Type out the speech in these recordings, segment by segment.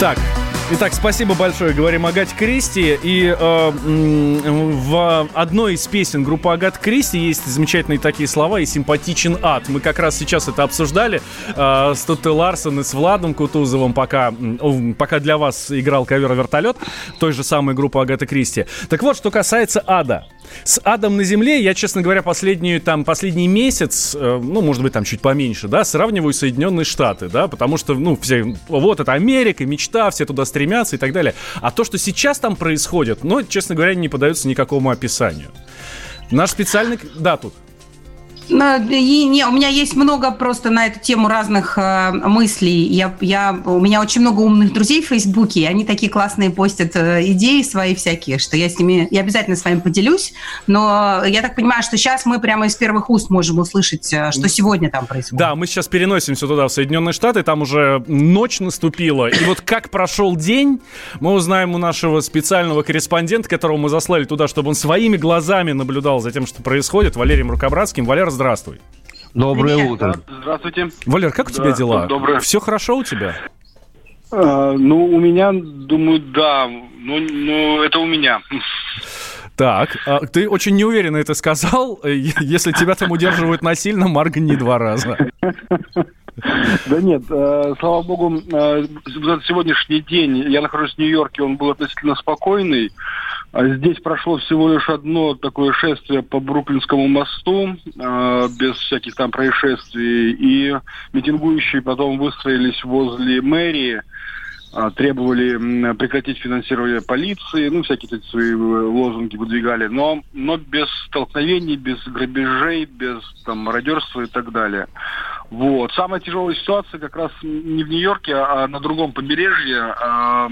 Так, Итак, спасибо большое. Говорим Агате Кристи. И э, в одной из песен группы Агат Кристи есть замечательные такие слова и симпатичен ад. Мы как раз сейчас это обсуждали э, с Тутте Ларсон и с Владом Кутузовым, пока, э, пока для вас играл ковер-вертолет той же самой группы Агаты Кристи. Так вот, что касается ада. С адом на земле я, честно говоря, последнюю, там, последний месяц, э, ну, может быть, там чуть поменьше, да, сравниваю Соединенные Штаты, да, потому что, ну, все, вот это Америка, мечта, все туда стремятся и так далее. А то, что сейчас там происходит, ну, честно говоря, не поддается никакому описанию. Наш специальный... Да, тут. И, не, у меня есть много просто на эту тему разных э, мыслей. Я, я, у меня очень много умных друзей в Фейсбуке, и они такие классные постят э, идеи свои всякие, что я с ними, я обязательно с вами поделюсь. Но я так понимаю, что сейчас мы прямо из первых уст можем услышать, э, что сегодня там происходит. Да, мы сейчас переносимся туда, в Соединенные Штаты, там уже ночь наступила. И вот как прошел день, мы узнаем у нашего специального корреспондента, которого мы заслали туда, чтобы он своими глазами наблюдал за тем, что происходит, Валерием Рукобратским. Валер, здравствуй. Доброе Привет. утро. Здравствуйте. Валер, как у тебя да, дела? Доброе. Все хорошо у тебя? А, ну, у меня, думаю, да. Ну, ну, это у меня. Так, а ты очень неуверенно это сказал. Если тебя там удерживают насильно, моргни два раза. Да нет, э, слава богу, э, за сегодняшний день я нахожусь в Нью-Йорке, он был относительно спокойный. А здесь прошло всего лишь одно такое шествие по Бруклинскому мосту, э, без всяких там происшествий, и митингующие потом выстроились возле мэрии, э, требовали прекратить финансирование полиции, ну, всякие такие свои лозунги выдвигали, но, но без столкновений, без грабежей, без там мародерства и так далее. Вот. Самая тяжелая ситуация как раз не в Нью-Йорке, а на другом побережье. Э,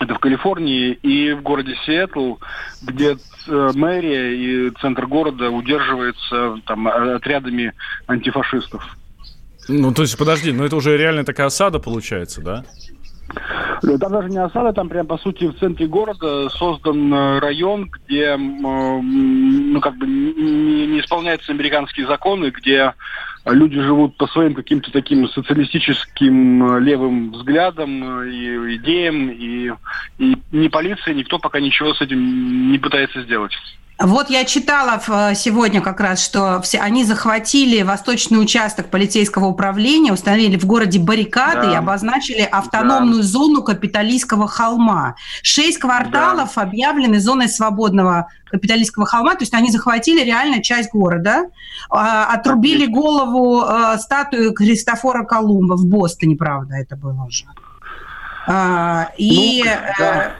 это в Калифорнии и в городе Сиэтл, где э, мэрия и центр города удерживается там, отрядами антифашистов. Ну, то есть, подожди, ну это уже реально такая осада получается, да? Там даже не осада, там прям по сути в центре города создан э, район, где ну как бы не, не исполняются американские законы, где люди живут по своим каким-то таким социалистическим э, левым взглядам э, и идеям, и, и ни полиция, никто пока ничего с этим не пытается сделать. Вот я читала э, сегодня как раз, что все, они захватили восточный участок полицейского управления, установили в городе баррикады да. и обозначили автономную да. зону капиталистского холма. Шесть кварталов да. объявлены зоной свободного капиталистского холма, то есть они захватили реально часть города, а, отрубили голову э, статую Христофора Колумба в Бостоне, правда, это было уже. А, и ну, да.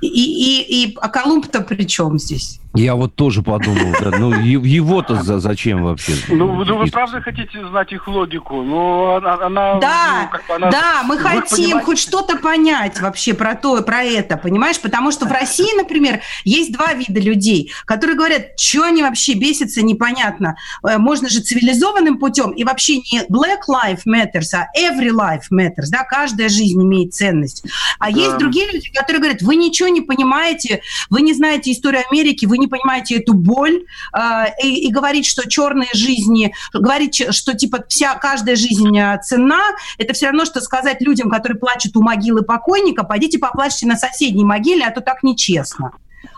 И, и, и, а Колумб-то при чем здесь? Я вот тоже подумал, да, ну его-то за, зачем вообще? Ну, ну вы правда хотите знать их логику? Ну она, она да, ну, как бы она, да, мы хотим понимаете? хоть что-то понять вообще про то, про это, понимаешь? Потому что в России, например, есть два вида людей, которые говорят, что они вообще бесятся, непонятно. Э, можно же цивилизованным путем и вообще не black life matters, а every life matters, да, каждая жизнь имеет ценность. А да. есть другие люди, которые говорят, вы ничего не понимаете, вы не знаете историю Америки, вы не понимаете эту боль э, и, и говорить, что черные жизни, говорить, что типа вся каждая жизнь э, цена, это все равно, что сказать людям, которые плачут у могилы покойника, пойдите поплачьте на соседней могиле, а то так нечестно.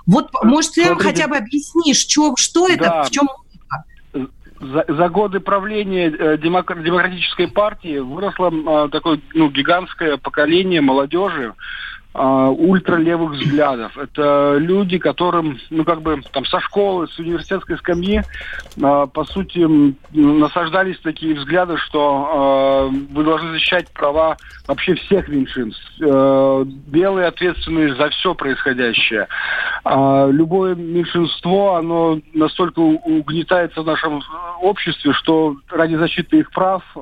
Вот, может, ты нам хотя бы объяснишь, что, что это, да. в чем за, за годы правления э, демократической партии выросло э, такое ну, гигантское поколение молодежи, ультралевых взглядов. Это люди, которым, ну, как бы, там, со школы, с университетской скамьи, э, по сути, насаждались такие взгляды, что э, вы должны защищать права вообще всех меньшинств. Э, белые ответственные за все происходящее. Э, любое меньшинство, оно настолько угнетается в нашем обществе, что ради защиты их прав э,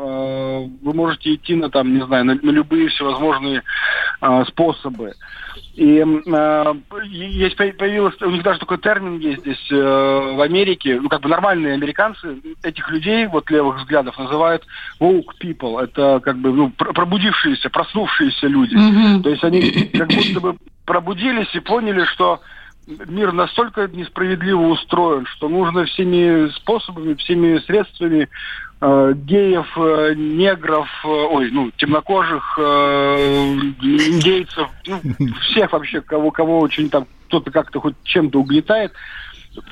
вы можете идти на, там, не знаю, на, на любые всевозможные э, способы бы. И э, есть появился, у них даже такой термин есть здесь э, в Америке, ну как бы нормальные американцы этих людей вот левых взглядов называют woke people, это как бы ну, пробудившиеся, проснувшиеся люди. Mm-hmm. То есть они как будто бы пробудились и поняли, что мир настолько несправедливо устроен, что нужно всеми способами, всеми средствами геев, э, негров, э, ой, ну, темнокожих, э, индейцев, ну, всех вообще, кого, кого очень там кто-то как-то хоть чем-то угнетает,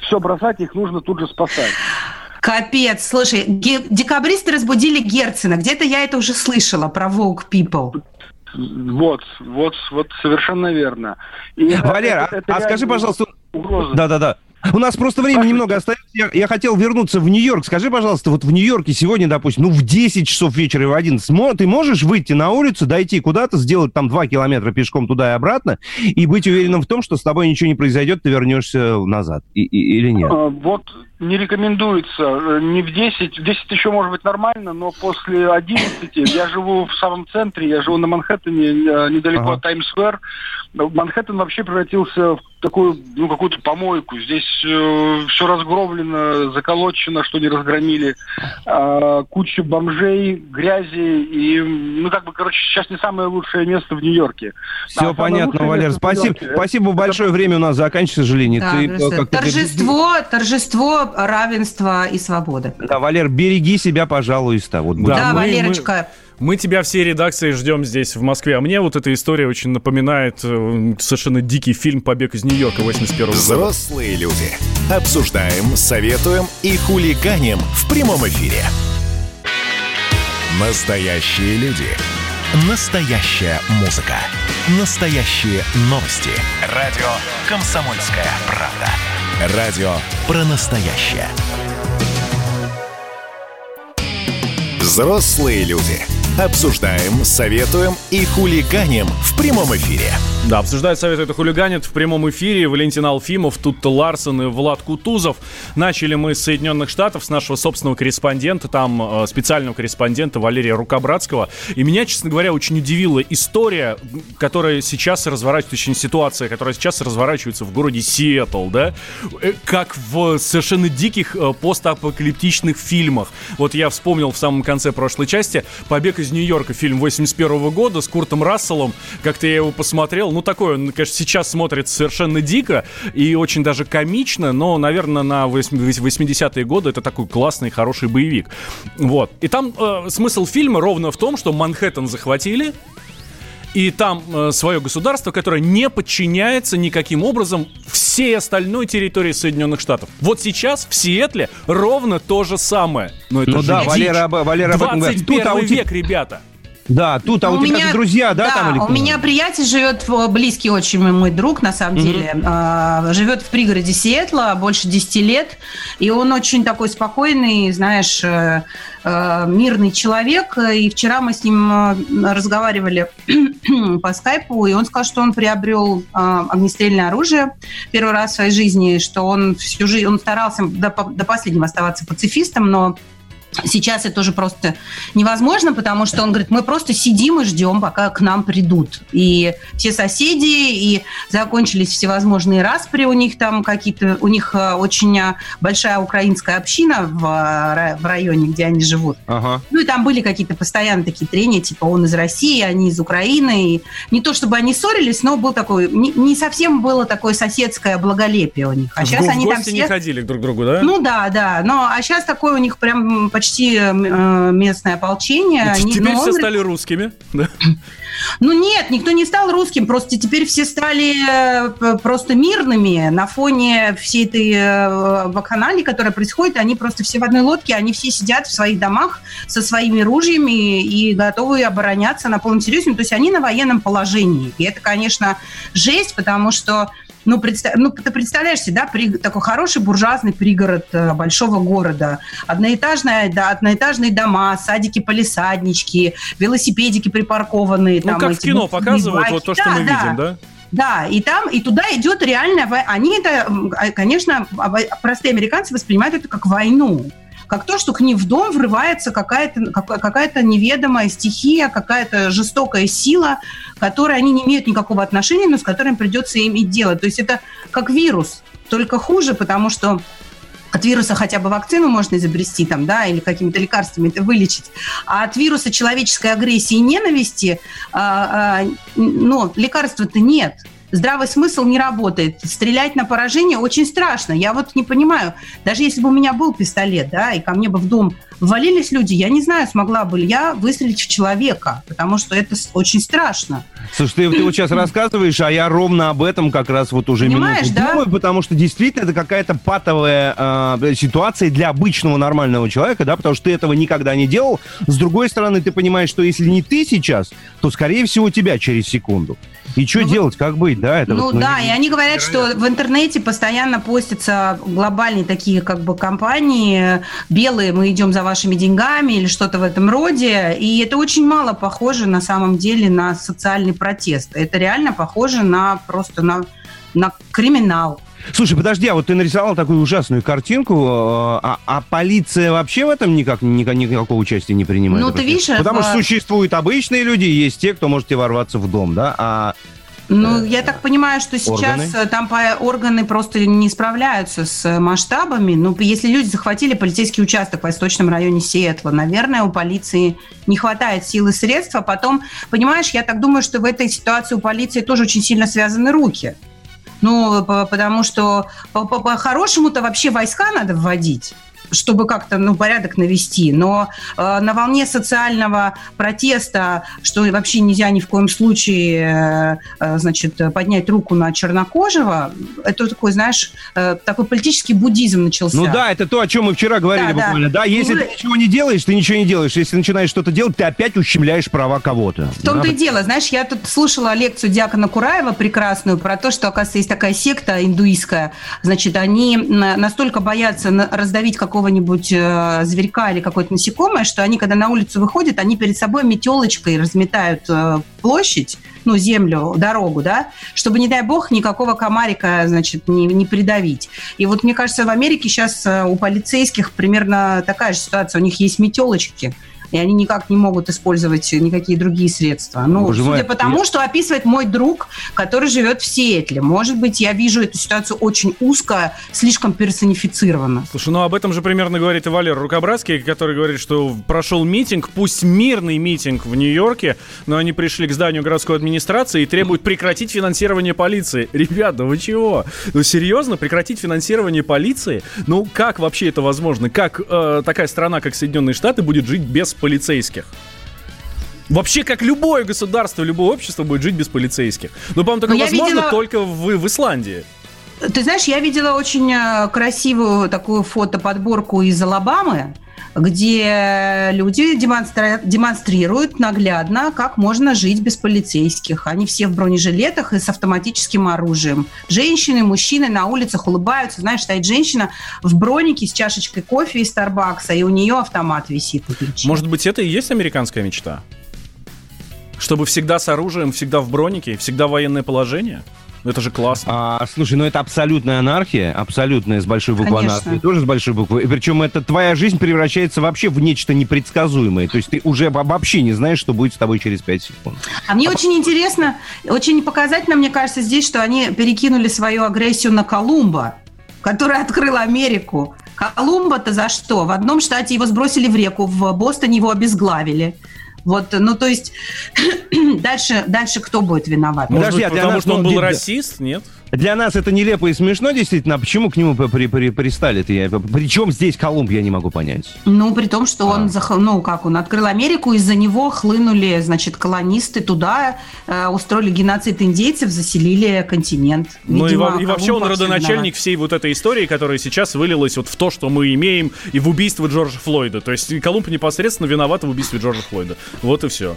все бросать, их нужно тут же спасать. Капец, слушай, декабристы разбудили Герцена. Где-то я это уже слышала про Vogue People. Вот, вот, вот совершенно верно. И Валера, это, это а скажи, пожалуйста, да-да-да. У нас просто времени немного остается. Я, я хотел вернуться в Нью-Йорк. Скажи, пожалуйста, вот в Нью-Йорке сегодня, допустим, ну, в 10 часов вечера и в 11, ты можешь выйти на улицу, дойти куда-то, сделать там 2 километра пешком туда и обратно, и быть уверенным в том, что с тобой ничего не произойдет, ты вернешься назад? И, и, или нет? А, вот не рекомендуется. Э, не в 10. В 10 еще может быть нормально, но после 11 я живу в самом центре, я живу на Манхэттене, э, недалеко ага. от Таймс-сквер. Манхэттен вообще превратился в такую, ну, какую-то помойку. Здесь э, все разгромлено, заколочено, что не разгромили. Э, куча бомжей, грязи и, ну, как бы, короче, сейчас не самое лучшее место в Нью-Йорке. Все а понятно, Валер. Спасибо, спасибо большое. Время у нас заканчивается, к сожалению. Да, Ты, э, торжество, торжество равенства и свободы. Да, Валер, береги себя, пожалуйста. Вот да, да мы, Валерочка. Мы... Мы тебя всей редакции ждем здесь, в Москве. А мне вот эта история очень напоминает э, совершенно дикий фильм «Побег из Нью-Йорка» 81 года. Взрослые люди. Обсуждаем, советуем и хулиганим в прямом эфире. Настоящие люди. Настоящая музыка. Настоящие новости. Радио «Комсомольская правда». Радио про настоящее. Взрослые люди. Обсуждаем, советуем и хулиганим в прямом эфире. Да, обсуждают, советуют и хулиганят в прямом эфире. Валентин Алфимов, Тутта Ларсон и Влад Кутузов. Начали мы с Соединенных Штатов, с нашего собственного корреспондента, там э, специального корреспондента Валерия Рукобратского. И меня, честно говоря, очень удивила история, которая сейчас разворачивается, точнее ситуация, которая сейчас разворачивается в городе Сиэтл, да? Э, как в совершенно диких э, постапокалиптичных фильмах. Вот я вспомнил в самом конце прошлой части «Побег из Нью-Йорка», фильм 81 года с Куртом Расселом. Как-то я его посмотрел, ну, такой он, конечно, сейчас смотрится совершенно дико и очень даже комично, но, наверное, на 80-е годы это такой классный, хороший боевик. Вот. И там э, смысл фильма ровно в том, что Манхэттен захватили, и там э, свое государство, которое не подчиняется никаким образом всей остальной территории Соединенных Штатов. Вот сейчас в Сиэтле ровно то же самое. Но это ну да, Валера, Валера 21 век, ребята. Да, тут, а у, у тебя меня, друзья, да, да там или у меня приятель живет, близкий очень мой друг, на самом mm-hmm. деле, э, живет в пригороде Сиэтла больше 10 лет, и он очень такой спокойный, знаешь, э, э, мирный человек, и вчера мы с ним э, разговаривали по скайпу, и он сказал, что он приобрел э, огнестрельное оружие первый раз в своей жизни, что он всю жизнь, он старался до, до последнего оставаться пацифистом, но Сейчас это уже просто невозможно, потому что он говорит, мы просто сидим и ждем, пока к нам придут. И все соседи, и закончились всевозможные распри у них там какие-то, у них э, очень э, большая украинская община в, э, в районе, где они живут. Ага. Ну и там были какие-то постоянно такие трения, типа он из России, они из Украины. И не то чтобы они ссорились, но был такой, не, не совсем было такое соседское благолепие у них. А в сейчас в они там все... не ходили друг к другу, да? Ну да, да. Но а сейчас такое у них прям почти почти э, местное ополчение. Они, теперь ну, все говорит, стали русскими, да? Ну нет, никто не стал русским, просто теперь все стали э, просто мирными на фоне всей этой э, вакханалии, которая происходит. Они просто все в одной лодке, они все сидят в своих домах со своими ружьями и готовы обороняться на полном серьезе. То есть они на военном положении. И это, конечно, жесть, потому что ну, представ... ну ты представляешь себе, да, при... такой хороший буржуазный пригород э, большого города, одноэтажная, да, одноэтажные дома, садики, полисаднички, велосипедики припаркованные. Ну, там, как в кино показывают, вот то, что да, мы да. видим, да? Да, и там, и туда идет реально, они это, а, конечно, простые американцы воспринимают это как войну как то, что к ним в дом врывается какая-то какая неведомая стихия, какая-то жестокая сила, которой они не имеют никакого отношения, но с которой им придется иметь дело. То есть это как вирус, только хуже, потому что от вируса хотя бы вакцину можно изобрести там, да, или какими-то лекарствами это вылечить. А от вируса человеческой агрессии и ненависти, а, а, ну, лекарства-то нет. Здравый смысл не работает. Стрелять на поражение очень страшно. Я вот не понимаю, даже если бы у меня был пистолет, да, и ко мне бы в дом ввалились люди, я не знаю, смогла бы ли я выстрелить в человека, потому что это очень страшно. Слушай, ты, ты вот сейчас рассказываешь, а я ровно об этом как раз вот уже Понимаешь, минуту да? думаю, потому что действительно это какая-то патовая э, ситуация для обычного нормального человека, да, потому что ты этого никогда не делал. С другой стороны, ты понимаешь, что если не ты сейчас, то, скорее всего, тебя через секунду. И что ну, делать, как быть, да? Это ну вот, ну, да, и они говорят, что в интернете постоянно постятся глобальные такие как бы компании, белые, мы идем за вашими деньгами или что-то в этом роде, и это очень мало похоже на самом деле на социальный протест. Это реально похоже на просто на, на криминал. Слушай, подожди, а вот ты нарисовал такую ужасную картинку, э, а, а полиция вообще в этом никак, никак никакого участия не принимает? Ну, ты видишь... Потому в... что существуют обычные люди, есть те, кто можете ворваться в дом, да, а ну, я так понимаю, что сейчас органы? Э, там по, органы просто не справляются с масштабами. Ну, если люди захватили полицейский участок в восточном районе Сиэтла, наверное, у полиции не хватает сил и средств. А потом, понимаешь, я так думаю, что в этой ситуации у полиции тоже очень сильно связаны руки. Ну, потому что по-хорошему-то вообще войска надо вводить чтобы как-то ну, порядок навести. Но э, на волне социального протеста, что вообще нельзя ни в коем случае э, э значит, поднять руку на чернокожего, это такой, знаешь, э, такой политический буддизм начался. Ну да, это то, о чем мы вчера говорили да, буквально. Да, да если ну, ты ничего не делаешь, ты ничего не делаешь. Если начинаешь что-то делать, ты опять ущемляешь права кого-то. В том-то да? и дело. Знаешь, я тут слушала лекцию Диакона Кураева прекрасную про то, что, оказывается, есть такая секта индуистская. Значит, они настолько боятся раздавить какого какого-нибудь э, зверька или какое-то насекомое, что они, когда на улицу выходят, они перед собой метелочкой разметают э, площадь, ну, землю, дорогу, да, чтобы, не дай бог, никакого комарика, значит, не, не придавить. И вот, мне кажется, в Америке сейчас э, у полицейских примерно такая же ситуация. У них есть метелочки, и они никак не могут использовать никакие другие средства. Ну, Боже судя мой, по тому, я... что описывает мой друг, который живет в Сиэтле. Может быть, я вижу эту ситуацию очень узко, слишком персонифицированно. Слушай, ну об этом же примерно говорит и Валер Рукобратский, который говорит, что прошел митинг, пусть мирный митинг в Нью-Йорке, но они пришли к зданию городской администрации и требуют прекратить финансирование полиции. Ребята, вы чего? Ну серьезно, прекратить финансирование полиции? Ну как вообще это возможно? Как э, такая страна, как Соединенные Штаты, будет жить без полицейских. Вообще, как любое государство, любое общество будет жить без полицейских. Но, по-моему, такое возможно видела... только в, в Исландии. Ты знаешь, я видела очень э, красивую такую фотоподборку из Алабамы, где люди демонстри... демонстрируют наглядно, как можно жить без полицейских. Они все в бронежилетах и с автоматическим оружием. Женщины, мужчины на улицах улыбаются. Знаешь, стоит женщина в бронике с чашечкой кофе из Старбакса, и у нее автомат висит. Может быть, это и есть американская мечта? Чтобы всегда с оружием, всегда в бронике, всегда военное положение? Ну, это же классно. А, слушай, ну это абсолютная анархия, абсолютная с большой буквы Конечно. анархия, тоже с большой буквы. И причем это твоя жизнь превращается вообще в нечто непредсказуемое. То есть ты уже вообще не знаешь, что будет с тобой через 5 секунд. А мне а очень интересно, очень показательно, мне кажется, здесь, что они перекинули свою агрессию на Колумба, который открыл Америку. Колумба-то за что? В одном штате его сбросили в реку, в Бостоне его обезглавили. Вот, ну, то есть, дальше, дальше кто будет виноват? Может Подожди, быть, а потому нас, что он был расист, нет? Для нас это нелепо и смешно, действительно. А почему к нему при, при, пристали? -то? Причем здесь Колумб, я не могу понять. Ну, при том, что а. он, ну, как он открыл Америку, из-за него хлынули, значит, колонисты туда, э, устроили геноцид индейцев, заселили континент. Видимо, ну и, и вообще он родоначальник всей вот этой истории, которая сейчас вылилась вот в то, что мы имеем, и в убийство Джорджа Флойда. То есть Колумб непосредственно виноват в убийстве Джорджа Флойда. Вот и все.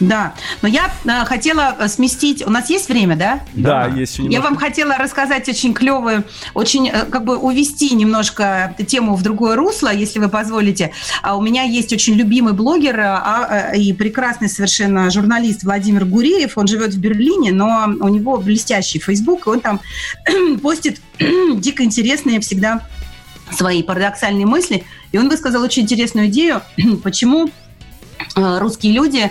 Да, но я э, хотела э, сместить. У нас есть время, да? Да, да. есть. Я вам хотела рассказать очень клевую, очень э, как бы увести немножко тему в другое русло, если вы позволите. А у меня есть очень любимый блогер а, и прекрасный совершенно журналист Владимир Гуреев. Он живет в Берлине, но у него блестящий Facebook, и он там постит дико интересные всегда свои парадоксальные мысли. И он высказал очень интересную идею, почему русские люди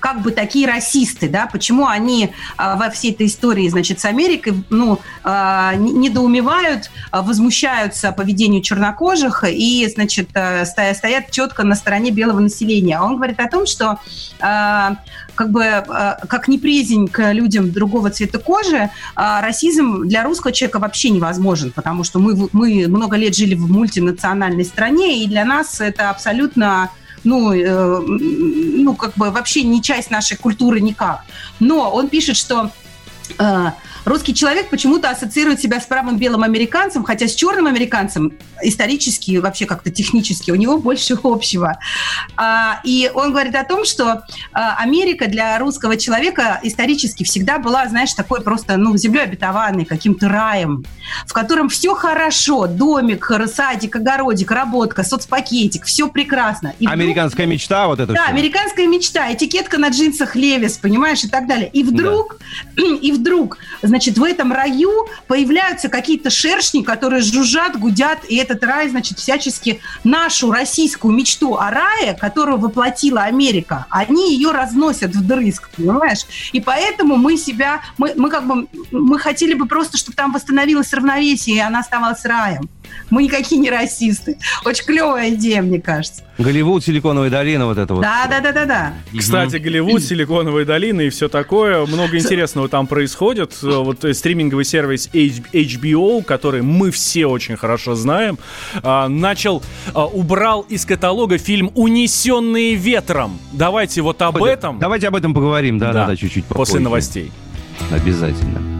как бы такие расисты, да, почему они а, во всей этой истории, значит, с Америкой, ну, а, недоумевают, а, возмущаются поведению чернокожих и, значит, стоят четко на стороне белого населения. Он говорит о том, что как бы как неприязнь к людям другого цвета кожи, расизм для русского человека вообще невозможен, потому что мы, мы много лет жили в мультинациональной стране, и для нас это абсолютно ну, э, ну, как бы вообще не часть нашей культуры никак. Но он пишет, что э, русский человек почему-то ассоциирует себя с правым белым американцем, хотя с черным американцем исторически, вообще как-то технически у него больше общего. А, и он говорит о том, что а, Америка для русского человека исторически всегда была, знаешь, такой просто, ну, землей обетованной, каким-то раем, в котором все хорошо, домик, садик, огородик, работка, соцпакетик, все прекрасно. И американская вдруг... мечта, вот это Да, все. американская мечта, этикетка на джинсах Левис, понимаешь, и так далее. И вдруг, да. и вдруг, значит, в этом раю появляются какие-то шершни, которые жужжат, гудят, и этот рай, значит, всячески нашу российскую мечту о рае, которую воплотила Америка, они ее разносят вдрызг, понимаешь? И поэтому мы себя, мы, мы как бы, мы хотели бы просто, чтобы там восстановилось равновесие, и она оставалась раем. Мы никакие не расисты. Очень клевая идея, мне кажется. Голливуд, Силиконовая долина, вот это вот. Да, да, да, да, да. Кстати, Голливуд, Силиконовая долина и все такое. Много интересного там происходит. Вот стриминговый сервис HBO, который мы все очень хорошо знаем, а, начал, а, убрал из каталога фильм «Унесенные ветром». Давайте вот об этом. Давайте об этом поговорим, да, да, да, чуть-чуть попозже. После новостей. Обязательно.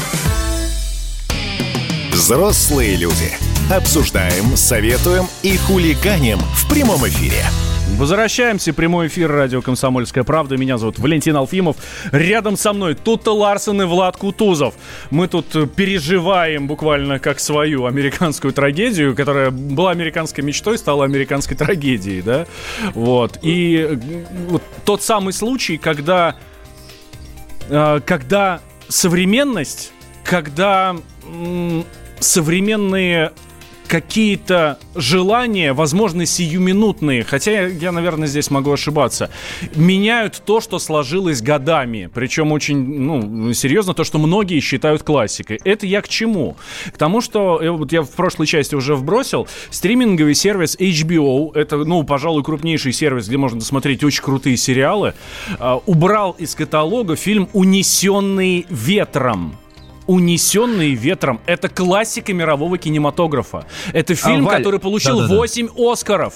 Взрослые люди. Обсуждаем, советуем и хулиганим в прямом эфире. Возвращаемся. Прямой эфир радио «Комсомольская правда». Меня зовут Валентин Алфимов. Рядом со мной Тута Ларсон и Влад Кутузов. Мы тут переживаем буквально как свою американскую трагедию, которая была американской мечтой, стала американской трагедией, да? Вот. И вот тот самый случай, когда, э, когда современность, когда современные какие-то желания, возможно, сиюминутные, хотя я, я, наверное, здесь могу ошибаться, меняют то, что сложилось годами. Причем очень, ну, серьезно, то, что многие считают классикой. Это я к чему? К тому, что, э, вот я в прошлой части уже вбросил, стриминговый сервис HBO, это, ну, пожалуй, крупнейший сервис, где можно смотреть очень крутые сериалы, э, убрал из каталога фильм «Унесенный ветром». «Унесенные ветром» — это классика мирового кинематографа. Это фильм, а, Валь... который получил да, да, 8 Оскаров.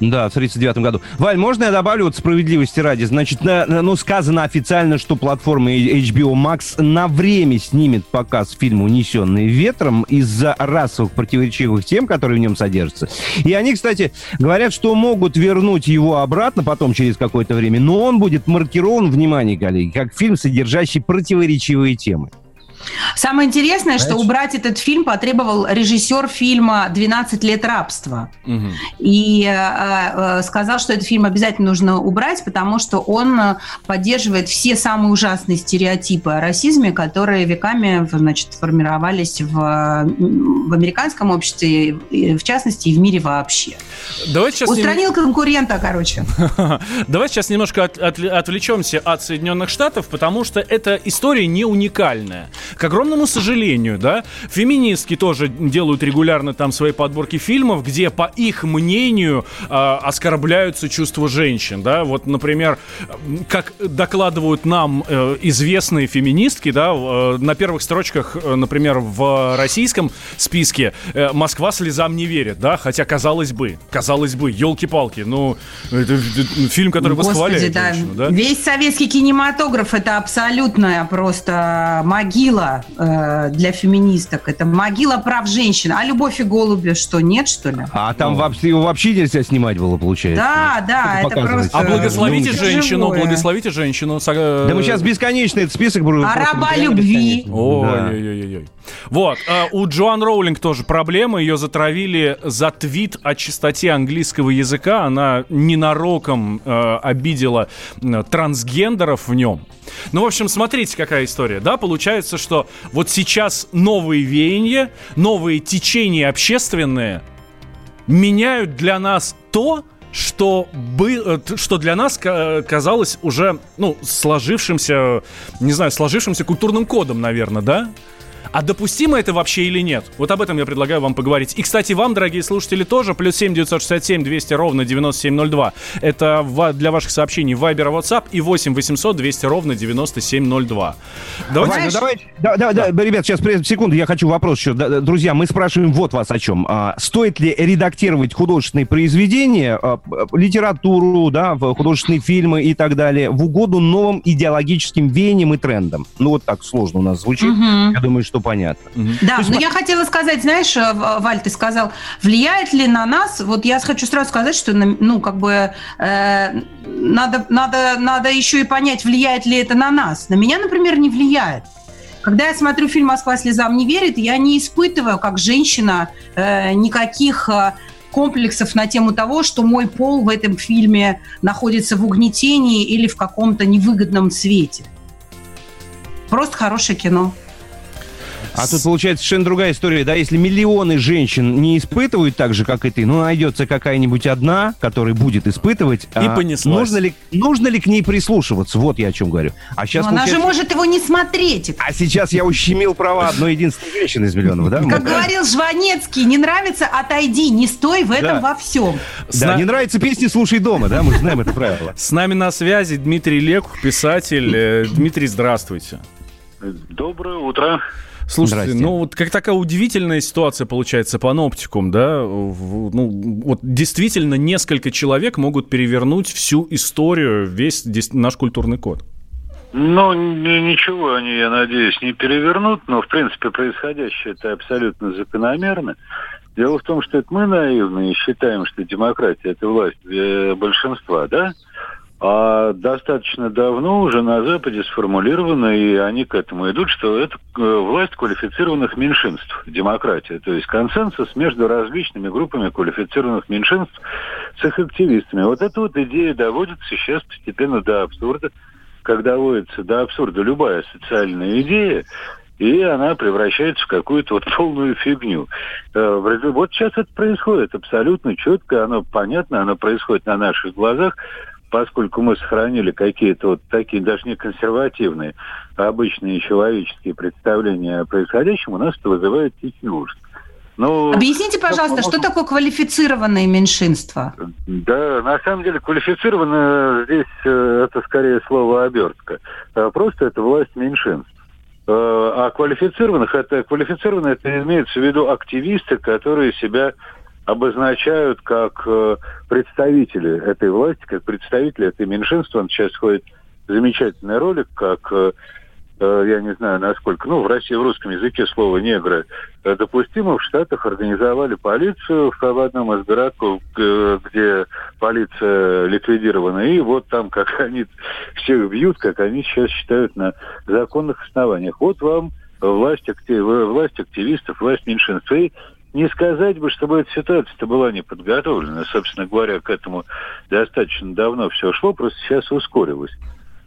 Да, в 1939 году. Валь, можно я добавлю вот справедливости ради? Значит, на, ну, сказано официально, что платформа HBO Max на время снимет показ фильма «Унесенные ветром» из-за расовых противоречивых тем, которые в нем содержатся. И они, кстати, говорят, что могут вернуть его обратно потом через какое-то время, но он будет маркирован, внимание, коллеги, как фильм, содержащий противоречивые темы. Самое интересное, Знаешь? что убрать этот фильм потребовал режиссер фильма «12 лет рабства». Угу. И э, э, сказал, что этот фильм обязательно нужно убрать, потому что он э, поддерживает все самые ужасные стереотипы о расизме, которые веками значит, формировались в, в американском обществе, в частности, и в мире вообще. Давайте сейчас Устранил нем... конкурента, короче. Давайте сейчас немножко от, от, отвлечемся от Соединенных Штатов, потому что эта история не уникальная. К огромному сожалению, да, феминистки тоже делают регулярно там свои подборки фильмов, где, по их мнению, э, оскорбляются чувства женщин, да. Вот, например, как докладывают нам э, известные феминистки, да, э, на первых строчках, э, например, в российском списке э, «Москва слезам не верит», да, хотя, казалось бы, казалось бы, елки-палки, ну, это, это фильм, который Господи, восхваляет да. женщину, да. Весь советский кинематограф — это абсолютная просто могила могила э, для феминисток, это могила прав женщин. А «Любовь и голуби» что, нет, что ли? А там вообще, его вообще нельзя снимать было, получается? Да, да, это, это просто... А благословите ну, женщину, живое. благословите женщину. Да мы сейчас бесконечный этот список будем. А раба любви. Ой-ой-ой. Вот, а у Джоан Роулинг тоже проблема. Ее затравили за твит о чистоте английского языка. Она ненароком э, обидела э, трансгендеров в нем. Ну, в общем, смотрите, какая история, да? Получается, что вот сейчас новые веяния, новые течения общественные меняют для нас то, что, бы, э, что для нас казалось уже, ну, сложившимся, не знаю, сложившимся культурным кодом, наверное, да? А допустимо это вообще или нет? Вот об этом я предлагаю вам поговорить. И, кстати, вам, дорогие слушатели, тоже. Плюс 7 967 200 ровно 9702. Это для ваших сообщений Viber, WhatsApp и 8 800 200 ровно 9702. Давайте... Вань, ну давайте, да, да, да, да, ребят, сейчас, секунду, я хочу вопрос еще. Друзья, мы спрашиваем вот вас о чем. А, стоит ли редактировать художественные произведения, а, литературу, да, художественные фильмы и так далее в угоду новым идеологическим веяниям и трендам? Ну, вот так сложно у нас звучит. Угу. Я думаю, что понятно. Угу. Да, но я хотела сказать, знаешь, э, Валь, ты сказал, влияет ли на нас, вот я хочу сразу сказать, что, ну, как бы, э, надо, надо, надо еще и понять, влияет ли это на нас. На меня, например, не влияет. Когда я смотрю фильм «Москва слезам не верит», я не испытываю, как женщина, э, никаких э, комплексов на тему того, что мой пол в этом фильме находится в угнетении или в каком-то невыгодном свете. Просто хорошее кино. А тут получается совершенно другая история, да, если миллионы женщин не испытывают так же, как и ты, ну, найдется какая-нибудь одна, которая будет испытывать. И а понеслась. Нужно ли, нужно ли к ней прислушиваться? Вот я о чем говорю. А сейчас, она же может его не смотреть. А сейчас я ущемил права одной единственной женщины из миллионов, да? Как говорил Жванецкий, не нравится, отойди, не стой в этом во всем. Да, не нравится песни, слушай дома, да, мы знаем это правило. С нами на связи Дмитрий Лекух, писатель. Э, Дмитрий, здравствуйте. Доброе утро. Слушайте, Здрасте. ну вот как такая удивительная ситуация получается по паноптикум, да? Ну, вот действительно несколько человек могут перевернуть всю историю, весь наш культурный код. Ну, ничего они, я надеюсь, не перевернут, но, в принципе, происходящее это абсолютно закономерно. Дело в том, что это мы наивные считаем, что демократия – это власть э, большинства, да? А достаточно давно уже на Западе сформулировано, и они к этому идут, что это э, власть квалифицированных меньшинств, демократия. То есть консенсус между различными группами квалифицированных меньшинств с их активистами. Вот эта вот идея доводится сейчас постепенно до абсурда. Как доводится до абсурда любая социальная идея, и она превращается в какую-то вот полную фигню. Э, вот сейчас это происходит абсолютно четко, оно понятно, оно происходит на наших глазах, поскольку мы сохранили какие-то вот такие даже не консервативные, а обычные человеческие представления о происходящем, у нас это вызывает тихий ужас. Ну, Объясните, пожалуйста, что такое квалифицированное меньшинство? Да, на самом деле квалифицированное здесь э, это скорее слово обертка. Э, просто это власть меньшинств. Э, а квалифицированных это квалифицированные это имеется в виду активисты, которые себя обозначают как представители этой власти, как представители этой меньшинства. Он сейчас ходит замечательный ролик, как Э, я не знаю, насколько, ну, в России в русском языке слово «негры» э, допустимо. В Штатах организовали полицию в одном из городков, где полиция ликвидирована. И вот там, как они всех бьют, как они сейчас считают на законных основаниях. Вот вам власть, актив, власть активистов, власть меньшинства. И не сказать бы, чтобы эта ситуация-то была не подготовлена. Собственно говоря, к этому достаточно давно все шло, просто сейчас ускорилось.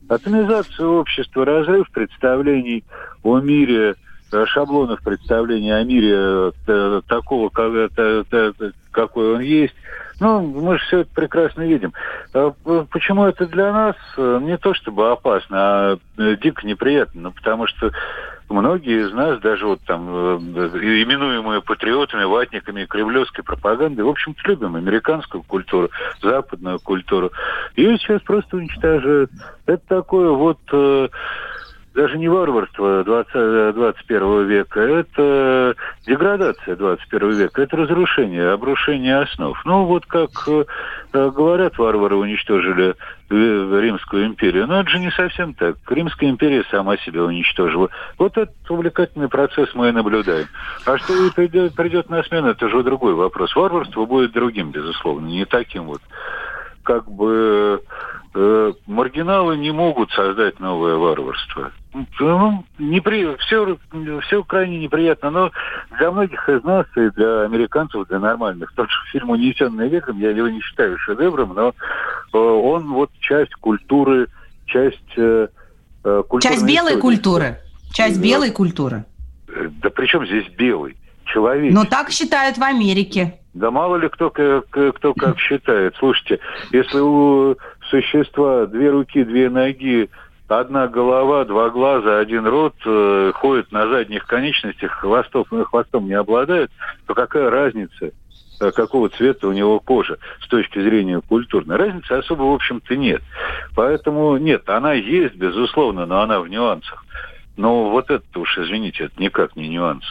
Атомизация общества, разрыв представлений о мире, э, шаблонов представлений о мире э, такого, какой он есть. Ну, мы же все это прекрасно видим. А, почему это для нас э, не то чтобы опасно, а дико неприятно? Ну, потому что многие из нас, даже вот там э, именуемые патриотами, ватниками кремлевской пропаганды, в общем-то, любим американскую культуру, западную культуру. Ее сейчас просто уничтожают. Это такое вот э, даже не варварство 20, 21 века, это деградация 21 века, это разрушение, обрушение основ. Ну, вот как э, говорят, варвары уничтожили Римскую империю, но это же не совсем так. Римская империя сама себя уничтожила. Вот этот увлекательный процесс мы и наблюдаем. А что придет, придет на смену, это же другой вопрос. Варварство будет другим, безусловно, не таким вот как бы э, маргиналы не могут создать новое варварство. Ну, непри... все, все крайне неприятно, но для многих из нас и для американцев, для нормальных, тот же фильм «Унесенный ветром», я его не считаю шедевром, но э, он вот часть культуры, часть э, э. Часть белой истории. культуры. Часть да. белой культуры. Да при чем здесь белый? Человек. Но так считают в Америке. Да мало ли кто, кто как считает. Слушайте, если у существа две руки, две ноги, одна голова, два глаза, один рот, э, ходит на задних конечностях, хвостов, хвостом не обладает, то какая разница, э, какого цвета у него кожа с точки зрения культурной? Разницы особо, в общем-то, нет. Поэтому нет, она есть, безусловно, но она в нюансах. Но вот это уж, извините, это никак не нюанс.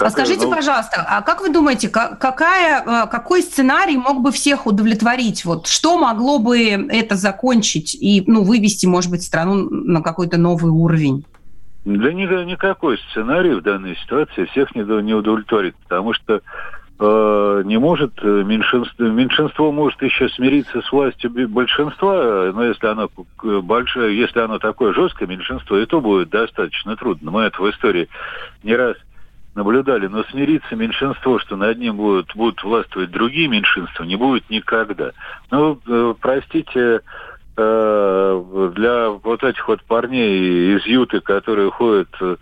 А скажите, ну... пожалуйста, а как вы думаете, какая, э, какой сценарий мог бы всех удовлетворить? Вот что могло бы это закончить и ну, вывести, может быть, страну на какой-то новый уровень? Да никакой сценарий в данной ситуации всех не, не удовлетворит, потому что э, не может э, меньшинство, меньшинство может еще смириться с властью большинства, но если оно большое, если оно такое жесткое, меньшинство и то будет достаточно трудно. Мы это в истории не раз наблюдали, но смириться меньшинство, что над ним будут, будут властвовать другие меньшинства, не будет никогда. Ну, э, простите, э, для вот этих вот парней из Юты, которые ходят э,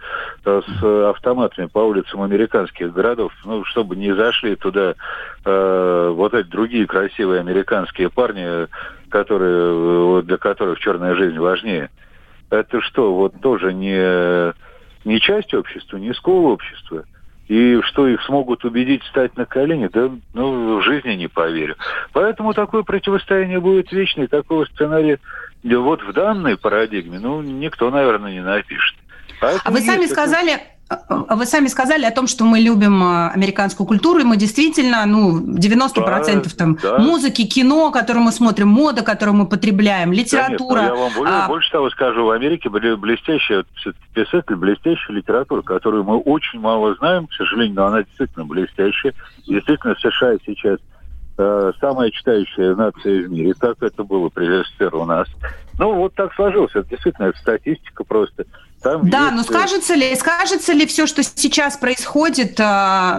с автоматами по улицам американских городов, ну, чтобы не зашли туда вот эти другие красивые американские парни, которые, для которых черная жизнь важнее. Это что, вот тоже не не часть общества, не скол общества. И что их смогут убедить встать на колени, да ну, в жизни не поверю. Поэтому такое противостояние будет вечное, такого сценария вот в данной парадигме, ну, никто, наверное, не напишет. Поэтому а вы сами сказали, вы сами сказали о том, что мы любим э, американскую культуру, и мы действительно, ну, 90% да, там да. музыки, кино, которое мы смотрим, мода, которую мы потребляем, литература. Конечно, я вам более, а... больше того скажу, в Америке были блестящие писатели, блестящая литература, которую мы очень мало знаем, к сожалению, но она действительно блестящая. Действительно, США сейчас э, самая читающая нация в мире. Так это было прежде всего у нас. Ну, вот так сложилось. Это действительно это статистика просто. Там да, есть... но скажется ли, скажется ли все, что сейчас происходит э, на,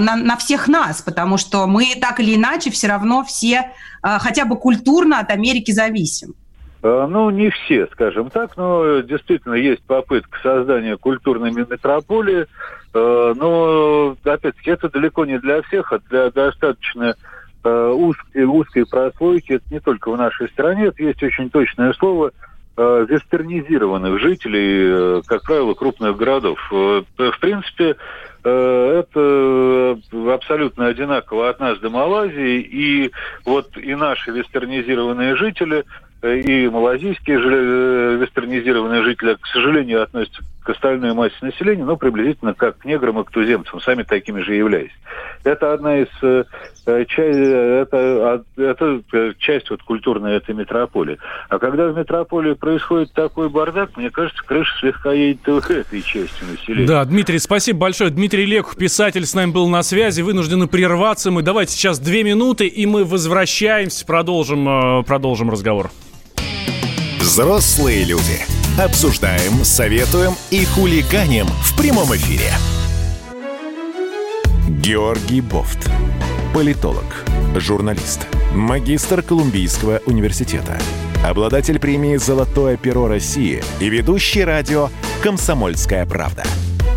на, на всех нас, потому что мы так или иначе все равно все э, хотя бы культурно от Америки зависим. Ну, не все, скажем так, но действительно есть попытка создания культурной метрополии, но, опять-таки, это далеко не для всех, а для достаточно узкой, узкой прослойки, это не только в нашей стране, это есть очень точное слово – Э, вестернизированных жителей, э, как правило, крупных городов. Э, в принципе, это абсолютно одинаково от нас до Малайзии, и вот и наши вестернизированные жители – и малазийские э, вестернизированные жители, к сожалению, относятся к остальной массе населения, но приблизительно как к неграм и к туземцам, сами такими же являясь. Это одна из э, э это, это часть вот культурной этой метрополии. А когда в метрополии происходит такой бардак, мне кажется, крыша слегка едет в этой части населения. Да, Дмитрий, спасибо большое. Дмитрий Леков, писатель, с нами был на связи, вынуждены прерваться. Мы давайте сейчас две минуты, и мы возвращаемся, продолжим, продолжим разговор. Взрослые люди. Обсуждаем, советуем и хулиганим в прямом эфире. Георгий Бофт. Политолог, журналист, магистр Колумбийского университета, обладатель премии «Золотое перо России» и ведущий радио «Комсомольская правда».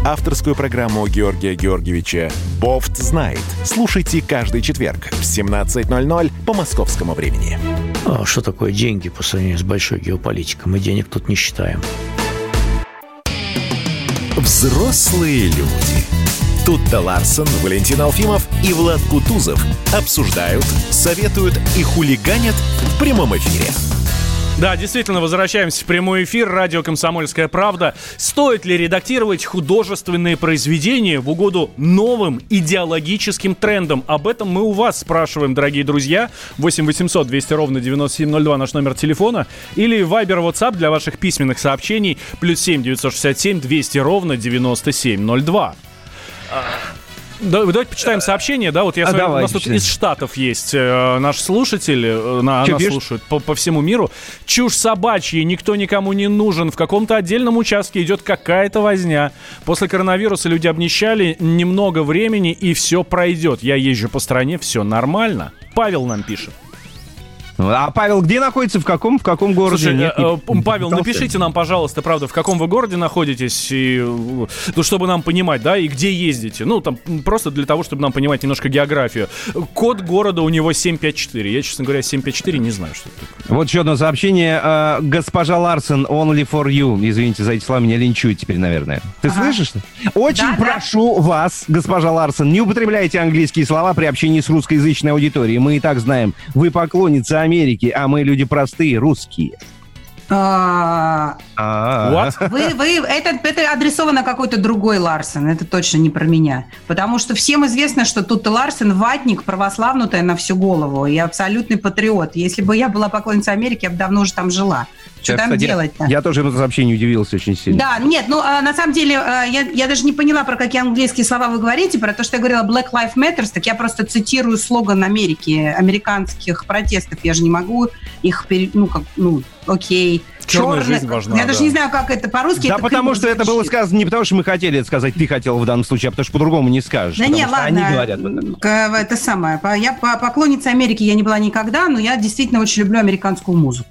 Авторскую программу Георгия Георгиевича «Бофт знает». Слушайте каждый четверг в 17.00 по московскому времени. А что такое деньги по сравнению с большой геополитикой? Мы денег тут не считаем. Взрослые люди. Тут-то Ларсон, Валентин Алфимов и Влад Кутузов обсуждают, советуют и хулиганят в прямом эфире. Да, действительно, возвращаемся в прямой эфир. Радио «Комсомольская правда». Стоит ли редактировать художественные произведения в угоду новым идеологическим трендам? Об этом мы у вас спрашиваем, дорогие друзья. 8 800 200 ровно 9702 наш номер телефона. Или Viber WhatsApp для ваших письменных сообщений. Плюс 7 967 200 ровно 9702. Да, давайте почитаем сообщение, да, вот я а, смотрю, у нас тут из Штатов есть э, наш слушатель, э, на, нас слушают по, по всему миру. Чушь собачья, никто никому не нужен, в каком-то отдельном участке идет какая-то возня. После коронавируса люди обнищали, немного времени и все пройдет. Я езжу по стране, все нормально. Павел нам пишет. А Павел где находится? В каком, в каком городе? Слушай, Нет, э, не, Павел, не напишите нам, пожалуйста, правда, в каком вы городе находитесь, и, ну, чтобы нам понимать, да, и где ездите. Ну, там, просто для того, чтобы нам понимать немножко географию. Код города у него 754. Я, честно говоря, 754 не знаю, что это такое. Вот еще одно сообщение. Э, госпожа Ларсен, only for you. Извините за эти слова, меня линчуют теперь, наверное. Ты ага. слышишь? Очень да, прошу да. вас, госпожа Ларсен, не употребляйте английские слова при общении с русскоязычной аудиторией. Мы и так знаем, вы поклонница Америки, а мы люди простые, русские. А, а. Вы, вы, это, это адресовано какой-то другой Ларсен, это точно не про меня. Потому что всем известно, что тут Ларсен ватник, православнутая на всю голову и абсолютный патриот. Если бы я была поклонницей Америки, я бы давно уже там жила. Что там делать-то? Я тоже это сообщение удивился очень сильно. Да, нет, ну, а, на самом деле, я, я даже не поняла, про какие английские слова вы говорите, про то, что я говорила Black Lives Matter, так я просто цитирую слоган Америки, американских протестов. Я же не могу их, ну, как, ну, окей. Черная жизнь важна. Я да. даже не знаю, как это по-русски. Да, потому что это было сказано не потому, что мы хотели это сказать, ты хотел в данном случае, а потому что по-другому не скажешь. Да не, ладно. Они говорят это. это самое. Я поклонница Америки я не была никогда, но я действительно очень люблю американскую музыку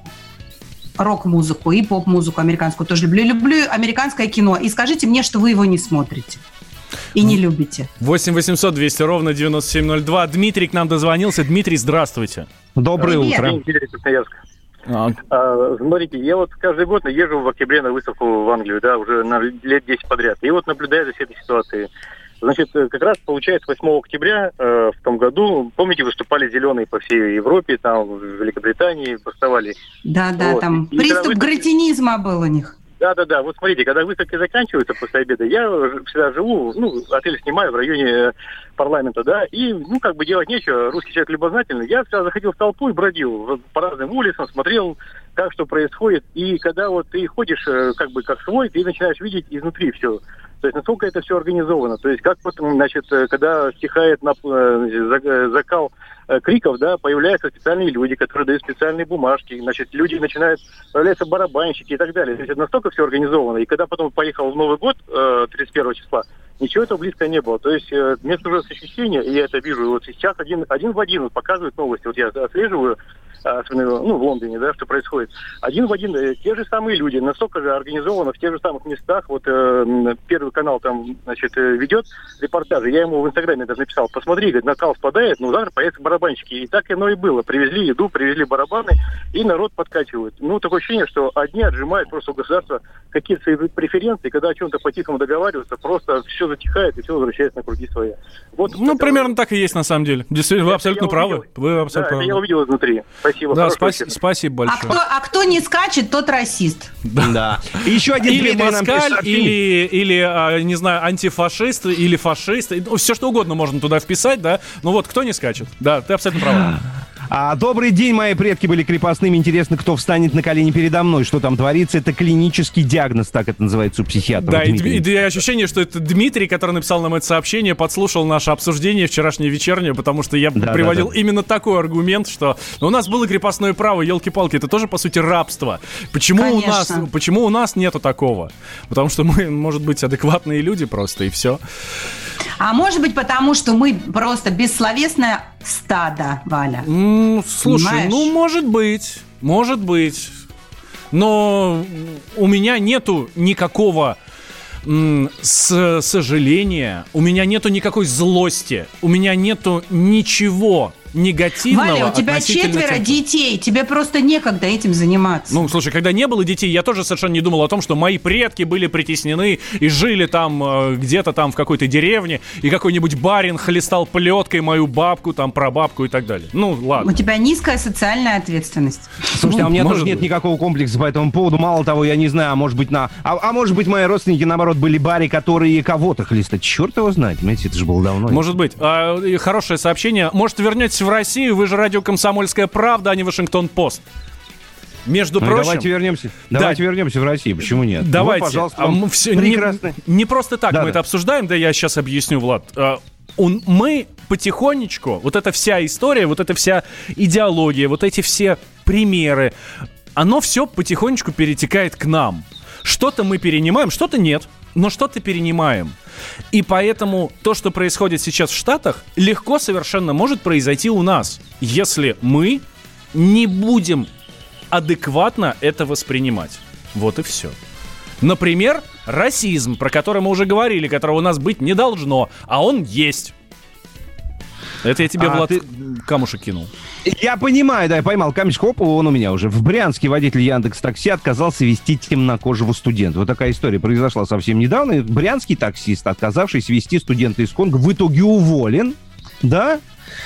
рок-музыку и поп-музыку американскую тоже люблю. Люблю американское кино. И скажите мне, что вы его не смотрите. И не любите. 8 800 200 ровно 9702. Дмитрий к нам дозвонился. Дмитрий, здравствуйте. Доброе Привет. утро. Дмитрий Красноярск. А. А, смотрите, я вот каждый год езжу в октябре на выставку в Англию, да, уже на лет 10 подряд. И вот наблюдаю за всей этой ситуацией. Значит, э, как раз получается 8 октября э, в том году, помните, выступали зеленые по всей Европе, там в Великобритании бастовали. Да, да, вот. там и приступ выставки... гратинизма был у них. Да, да, да. Вот смотрите, когда выставки заканчиваются после обеда, я всегда живу, ну, отель снимаю в районе парламента, да, и, ну, как бы делать нечего, русский человек любознательный. Я всегда заходил в толпу и бродил по разным улицам, смотрел, как что происходит. И когда вот ты ходишь, э, как бы, как свой, ты начинаешь видеть изнутри все. То есть насколько это все организовано. То есть как потом, значит, э, когда стихает на, э, закал э, криков, да, появляются специальные люди, которые дают специальные бумажки, значит, люди начинают, появляются барабанщики и так далее. То есть это настолько все организовано. И когда потом поехал в Новый год, 31 числа, Ничего этого близко не было. То есть э, мне сложилось ощущение, и я это вижу, вот сейчас один, один в один показывают новости. Вот я отслеживаю а, особенно ну, в Лондоне, да, что происходит. Один в один э, те же самые люди, настолько же организованы в тех же самых местах. Вот э, Первый канал там, значит, э, ведет репортажи. Я ему в Инстаграме даже написал, посмотри, говорит, накал спадает, ну, завтра появятся барабанщики. И так оно и было. Привезли еду, привезли барабаны, и народ подкачивает. Ну, такое ощущение, что одни отжимают просто у государства какие-то преференции, когда о чем-то по-тихому договариваются, просто все затихает и все возвращается на круги своя. Вот ну, примерно так и есть на самом деле. Действительно, вы абсолютно правы. Увидел. Вы абсолютно да, правы. я увидел изнутри. Спасибо. Да, спаси, спасибо большое. А кто, а кто не скачет, тот расист. Да. И еще один или москаль, или, или, а, не знаю, антифашист, или фашист. Ну, все что угодно можно туда вписать, да. Ну вот, кто не скачет. Да, ты абсолютно прав. А, добрый день, мои предки были крепостными. Интересно, кто встанет на колени передо мной? Что там творится? Это клинический диагноз, так это называется у психиатра. Да, и, и, и ощущение, что это Дмитрий, который написал нам это сообщение, подслушал наше обсуждение вчерашнее вечернее, потому что я да, приводил да, да. именно такой аргумент, что ну, у нас было крепостное право, елки-палки, это тоже, по сути, рабство. Почему у, нас, почему у нас нету такого? Потому что мы, может быть, адекватные люди просто, и все. А может быть, потому что мы просто бессловесное стадо, Валя? Mm, слушай, Понимаешь? ну, может быть, может быть. Но у меня нету никакого с сожаления, у меня нету никакой злости, у меня нету ничего негативного. Валя, у тебя четверо тех... детей, тебе просто некогда этим заниматься. Ну, слушай, когда не было детей, я тоже совершенно не думал о том, что мои предки были притеснены и жили там э, где-то там в какой-то деревне, и какой-нибудь барин хлестал плеткой мою бабку, там, прабабку и так далее. Ну, ладно. У тебя низкая социальная ответственность. Слушайте, а у меня тоже нет никакого комплекса по этому поводу. Мало того, я не знаю, а может быть на... А, а может быть мои родственники, наоборот, были бари, которые кого-то хлестать. Черт его знает, понимаете, это же было давно. Может быть. А, хорошее сообщение. Может, вернетесь в Россию, вы же радио «Комсомольская правда», а не «Вашингтон-Пост». Между ну, прочим... Давайте вернемся. Давайте да. вернемся в Россию. Почему нет? Ну, давайте. Ну, пожалуйста, а, все, прекрасно. Не, не просто так да, мы да. это обсуждаем, да я сейчас объясню, Влад. А, он, мы потихонечку, вот эта вся история, вот эта вся идеология, вот эти все примеры, оно все потихонечку перетекает к нам. Что-то мы перенимаем, что-то нет, но что-то перенимаем. И поэтому то, что происходит сейчас в Штатах, легко совершенно может произойти у нас, если мы не будем адекватно это воспринимать. Вот и все. Например, расизм, про который мы уже говорили, которого у нас быть не должно, а он есть. Это я тебе, а Влад, ты... камушек кинул. Я понимаю, да, я поймал камешек, оп, он у меня уже. В Брянске водитель Яндекс Такси отказался вести темнокожего студента. Вот такая история произошла совсем недавно. Брянский таксист, отказавшись вести студента из Конго, в итоге уволен. Да,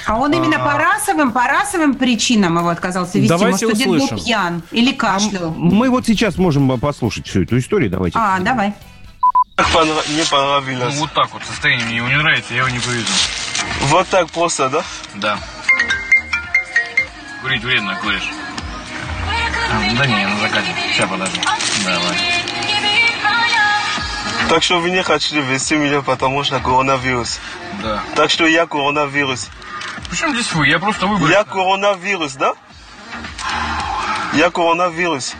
а он именно а... по расовым, по расовым причинам его отказался вести. Давайте Может, студент был пьян или а кашлял. А мы вот сейчас можем послушать всю эту историю. Давайте. А, давай. Не понравилось. Ну, вот так вот состояние мне его не нравится, я его не повезу. Вот так просто, да? Да. Курить вредно, куришь. А, да не, на заказе. Сейчас подожди. Давай. Так что вы не хотите вести меня, потому что коронавирус. Да. Так что я коронавирус. Почему здесь вы? Я просто выбрал. Я коронавирус, да? Я коронавирус.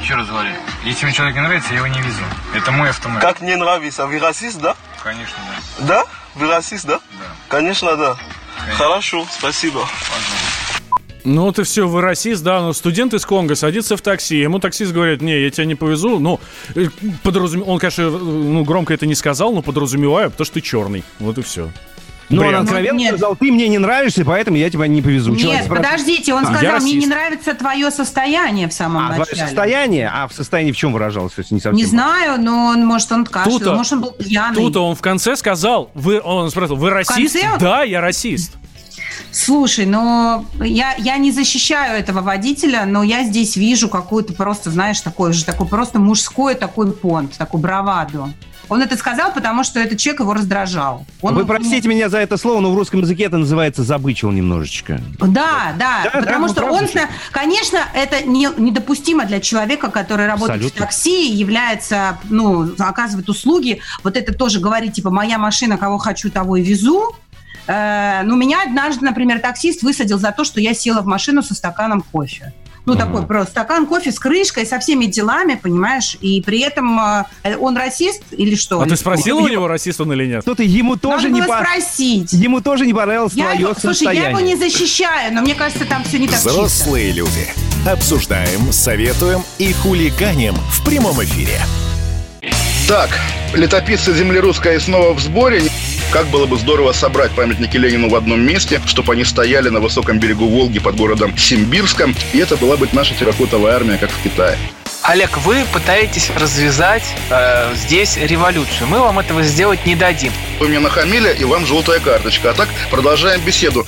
Еще раз говорю, если мне человек не нравится, я его не везу. Это мой автомобиль. Как не нравится? Вы расист, да? Конечно, да. Да? Вы расист, да? Конечно, да. Конечно. Хорошо, спасибо. Ну, и все, вы расист, да, но студент из Конго садится в такси, ему таксист говорит, не, я тебя не повезу, ну, э, подразум... он, конечно, ну, громко это не сказал, но подразумеваю, потому что ты черный, вот и все. Ну, он откровенно Нет. сказал, ты мне не нравишься, поэтому я тебя не повезу. Нет, Человек подождите, он а, сказал, мне не нравится твое состояние в самом а, начале. Твое состояние? А в состоянии в чем выражалось? Не, совсем не знаю, но он, может, он кашлял, тут может, он был пьяный. Тут он в конце сказал, вы, он спросил, вы расист? Конце... Да, я расист. Слушай, но я, я не защищаю этого водителя, но я здесь вижу какую-то просто, знаешь, такой же, такой просто мужской такой понт, такой браваду. Он это сказал, потому что этот человек его раздражал. Он, Вы простите меня за это слово, но в русском языке это называется забычил немножечко. Да, да, да потому да, что он, конечно, это не, недопустимо для человека, который работает Абсолютно. в такси, является, ну, оказывает услуги. Вот это тоже говорит, типа, моя машина, кого хочу, того и везу. Э, ну, меня однажды, например, таксист высадил за то, что я села в машину со стаканом кофе. Ну, такой просто стакан кофе с крышкой, со всеми делами, понимаешь, и при этом э, он расист или что? А ты спросил у него, расист он или нет? Что ты ему тоже Надо не было по... спросить. Ему тоже не понравилось Я твое его, слушай, я его не защищаю, но мне кажется, там все не так чисто. Взрослые люди. Обсуждаем, советуем и хулиганим в прямом эфире. Так, летописцы земли русской снова в сборе. Как было бы здорово собрать памятники Ленину в одном месте, чтобы они стояли на высоком берегу Волги под городом Симбирском, и это была бы наша терракотовая армия, как в Китае. Олег, вы пытаетесь развязать э, здесь революцию. Мы вам этого сделать не дадим. Вы мне нахамили, и вам желтая карточка. А так продолжаем беседу.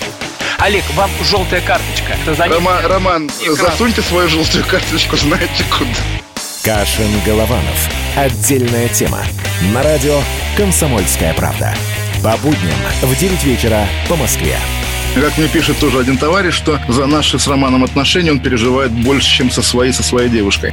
Олег, вам желтая карточка. За Рома, Роман, засуньте свою желтую карточку, знаете куда. Кашин-Голованов. Отдельная тема. На радио «Комсомольская правда». По будням в 9 вечера по Москве. Как мне пишет тоже один товарищ, что за наши с Романом отношения он переживает больше, чем со своей, со своей девушкой.